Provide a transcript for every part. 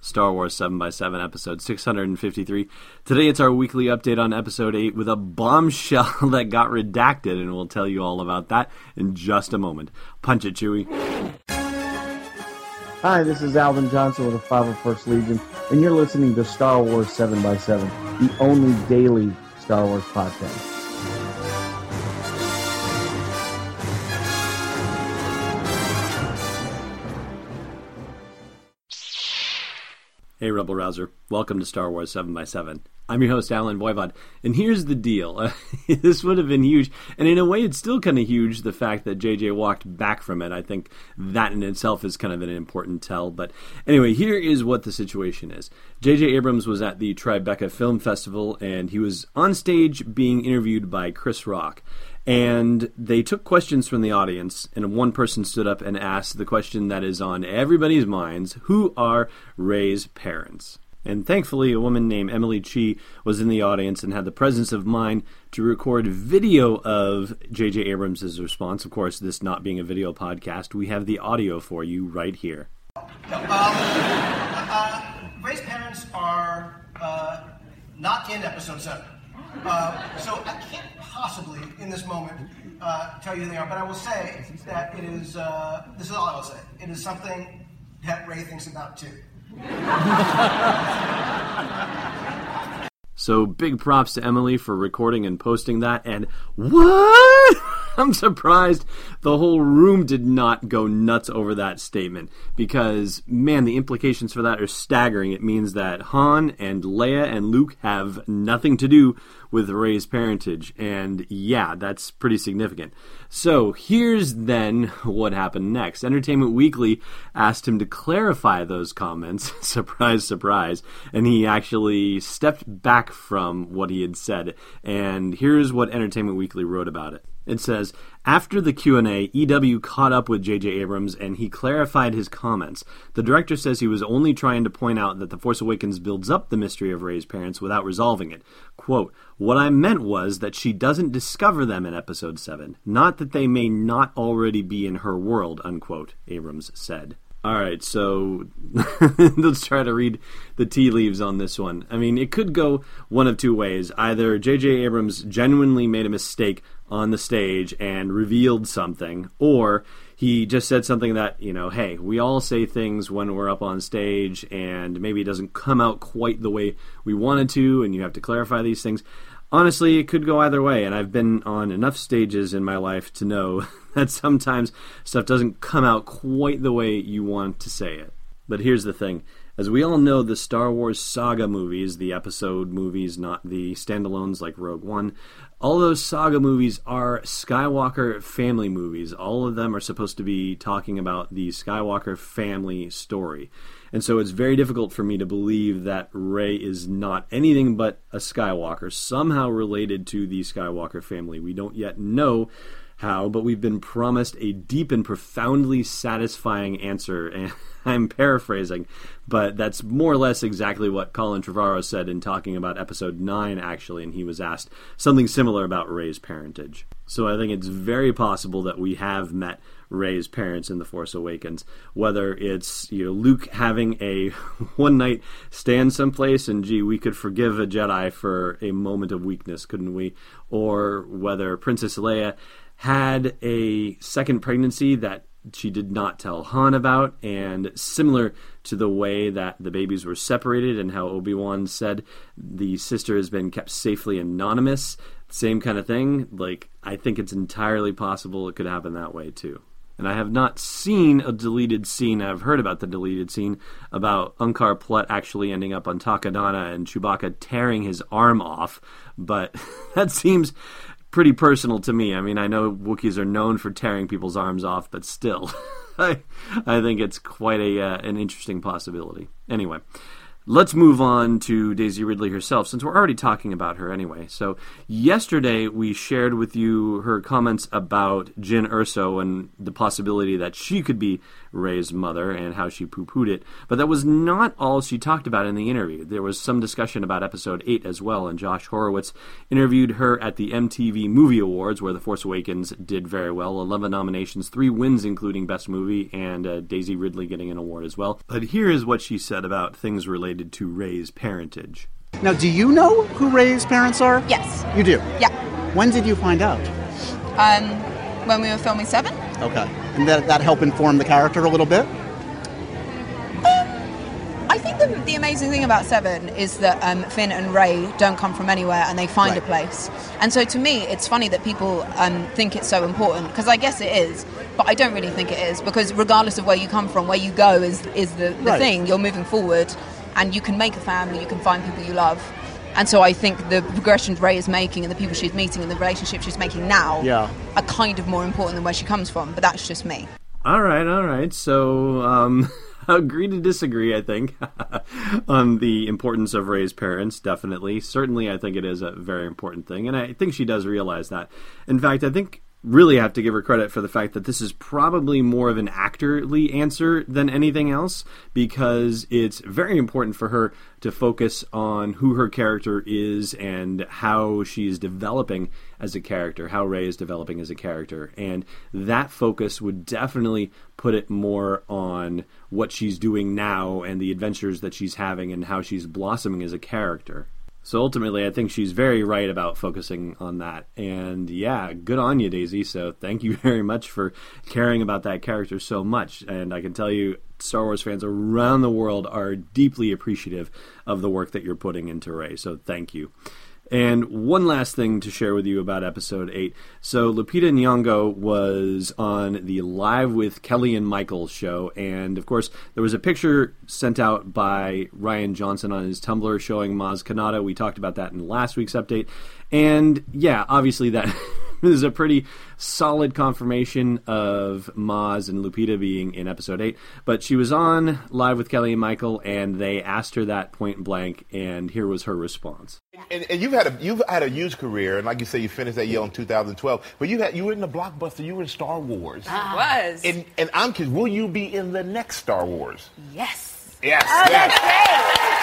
Star Wars 7x7, episode 653. Today it's our weekly update on episode 8 with a bombshell that got redacted, and we'll tell you all about that in just a moment. Punch it, Chewie. Hi, this is Alvin Johnson with the 501st Legion, and you're listening to Star Wars 7x7, the only daily Star Wars podcast. Hey, Rebel Rouser. Welcome to Star Wars 7x7. I'm your host, Allen Voivod. And here's the deal. this would have been huge. And in a way, it's still kind of huge, the fact that JJ walked back from it. I think that in itself is kind of an important tell. But anyway, here is what the situation is JJ Abrams was at the Tribeca Film Festival, and he was on stage being interviewed by Chris Rock and they took questions from the audience and one person stood up and asked the question that is on everybody's minds who are Rey's parents? And thankfully a woman named emily chi was in the audience and had the presence of mind to record video of j.j abrams' response. Of course this not being a video podcast we have the audio for you right here. Um, uh, rey's parents are uh, not in episode 7 uh, so I can't possibly, in this moment, uh, tell you who they are, but I will say that it is, uh, this is all I will say, it is something that Rey thinks about too. so big props to Emily for recording and posting that, and what? I'm surprised the whole room did not go nuts over that statement because, man, the implications for that are staggering. It means that Han and Leia and Luke have nothing to do with Rey's parentage, and yeah, that's pretty significant. So here's then what happened next. Entertainment Weekly asked him to clarify those comments. surprise, surprise. And he actually stepped back from what he had said. And here's what Entertainment Weekly wrote about it. It says, after the Q&A, EW caught up with J.J. Abrams and he clarified his comments. The director says he was only trying to point out that The Force Awakens builds up the mystery of Rey's parents without resolving it. Quote, what I meant was that she doesn't discover them in episode 7, not that they may not already be in her world, unquote, Abrams said. All right, so let's try to read the tea leaves on this one. I mean, it could go one of two ways. Either J.J. Abrams genuinely made a mistake on the stage and revealed something, or he just said something that, you know, hey, we all say things when we're up on stage and maybe it doesn't come out quite the way we wanted to, and you have to clarify these things. Honestly, it could go either way, and I've been on enough stages in my life to know that sometimes stuff doesn't come out quite the way you want to say it. But here's the thing as we all know, the Star Wars saga movies, the episode movies, not the standalones like Rogue One, all those saga movies are Skywalker family movies. All of them are supposed to be talking about the Skywalker family story. And so it's very difficult for me to believe that Rey is not anything but a Skywalker, somehow related to the Skywalker family. We don't yet know how, but we've been promised a deep and profoundly satisfying answer. And I'm paraphrasing, but that's more or less exactly what Colin Trevorrow said in talking about episode 9, actually, and he was asked something similar about Rey's parentage. So I think it's very possible that we have met Rey's parents in The Force Awakens. Whether it's you know Luke having a one night stand someplace and gee, we could forgive a Jedi for a moment of weakness, couldn't we? Or whether Princess Leia had a second pregnancy that she did not tell Han about, and similar to the way that the babies were separated and how Obi Wan said the sister has been kept safely anonymous, same kind of thing. Like, I think it's entirely possible it could happen that way too. And I have not seen a deleted scene. I've heard about the deleted scene about Unkar Plutt actually ending up on Takodana and Chewbacca tearing his arm off. But that seems pretty personal to me. I mean, I know Wookiees are known for tearing people's arms off, but still, I, I think it's quite a uh, an interesting possibility. Anyway, Let's move on to Daisy Ridley herself, since we're already talking about her anyway. So, yesterday we shared with you her comments about Jyn Erso and the possibility that she could be Rey's mother and how she poo pooed it. But that was not all she talked about in the interview. There was some discussion about episode 8 as well, and Josh Horowitz interviewed her at the MTV Movie Awards, where The Force Awakens did very well 11 nominations, 3 wins, including Best Movie, and uh, Daisy Ridley getting an award as well. But here is what she said about things related related to Rey's parentage. Now, do you know who Rey's parents are? Yes. You do? Yeah. When did you find out? Um, when we were filming Seven. Okay. And that, that helped inform the character a little bit? I think the, the amazing thing about Seven is that um, Finn and Rey don't come from anywhere and they find Right. a place. And so to me, it's funny that people um, think it's so important because I guess it is, but I don't really think it is because regardless of where you come from, where you go is, is the, the Right. thing. You're moving forward and you can make a family, you can find people you love. And so I think the progression Rey is making and the people she's meeting and the relationships she's making now Yeah. are kind of more important than where she comes from. But that's just me. All right, all right. So, um, agree to disagree, I think, on the importance of Rey's parents, definitely. Certainly, I think it is a very important thing, and I think she does realize that. In fact, I think really have to give her credit for the fact that this is probably more of an actorly answer than anything else because it's very important for her to focus on who her character is and how she's developing as a character, how Rey is developing as a character. And that focus would definitely put it more on what she's doing now and the adventures that she's having and how she's blossoming as a character. So ultimately, I think she's very right about focusing on that. And yeah, good on you, Daisy. So thank you very much for caring about that character so much. And I can tell you, Star Wars fans around the world are deeply appreciative of the work that you're putting into Rey. So thank you. And one last thing to share with you about episode 8. So, Lupita Nyong'o was on the Live with Kelly and Michael show, and of course, there was a picture sent out by Rian Johnson on his Tumblr showing Maz Kanata. We talked about that in last week's update. And yeah, obviously, that is a pretty solid confirmation of Maz and Lupita being in episode 8. But she was on Live with Kelly and Michael, and they asked her that point blank, and here was her response. And, and you've had a you've had a huge career, and like you say, you finished that year in 2012. But you had you were in the blockbuster, you were in Star Wars, I was. and and I'm curious, will you be in the next Star Wars? yes. Yes. Oh, yes. that's great.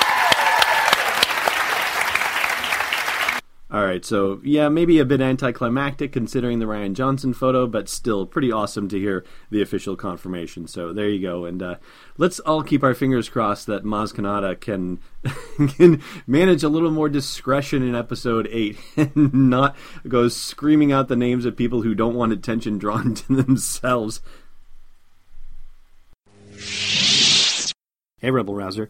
All right, so yeah, maybe a bit anticlimactic considering the Rian Johnson photo, but still pretty awesome to hear the official confirmation. So there you go, and uh, let's all keep our fingers crossed that Maz Kanata can can manage a little more discretion in episode eight and not go screaming out the names of people who don't want attention drawn to themselves. Hey, Rebel Rouser.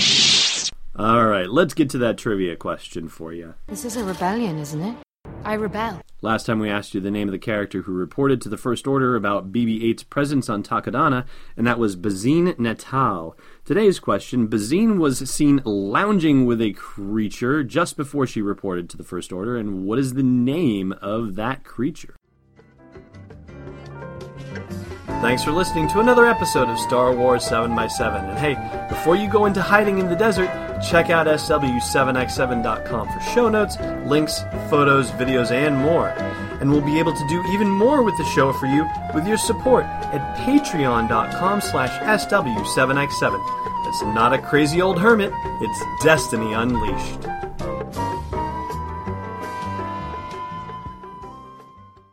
All right, let's get to that trivia question for you. This is a rebellion, isn't it? I rebel. Last time we asked you the name of the character who reported to the First Order about BB 8's presence on Takodana, and that was Bazine Netal. Today's question Bazine was seen lounging with a creature just before she reported to the First Order, and what is the name of that creature? Thanks for listening to another episode of Star Wars 7x7. And hey, before you go into hiding in the desert, check out SW7x7.com for show notes, links, photos, videos, and more. And we'll be able to do even more with the show for you with your support at patreon.com slash SW7x7. It's not a crazy old hermit, it's Destiny Unleashed.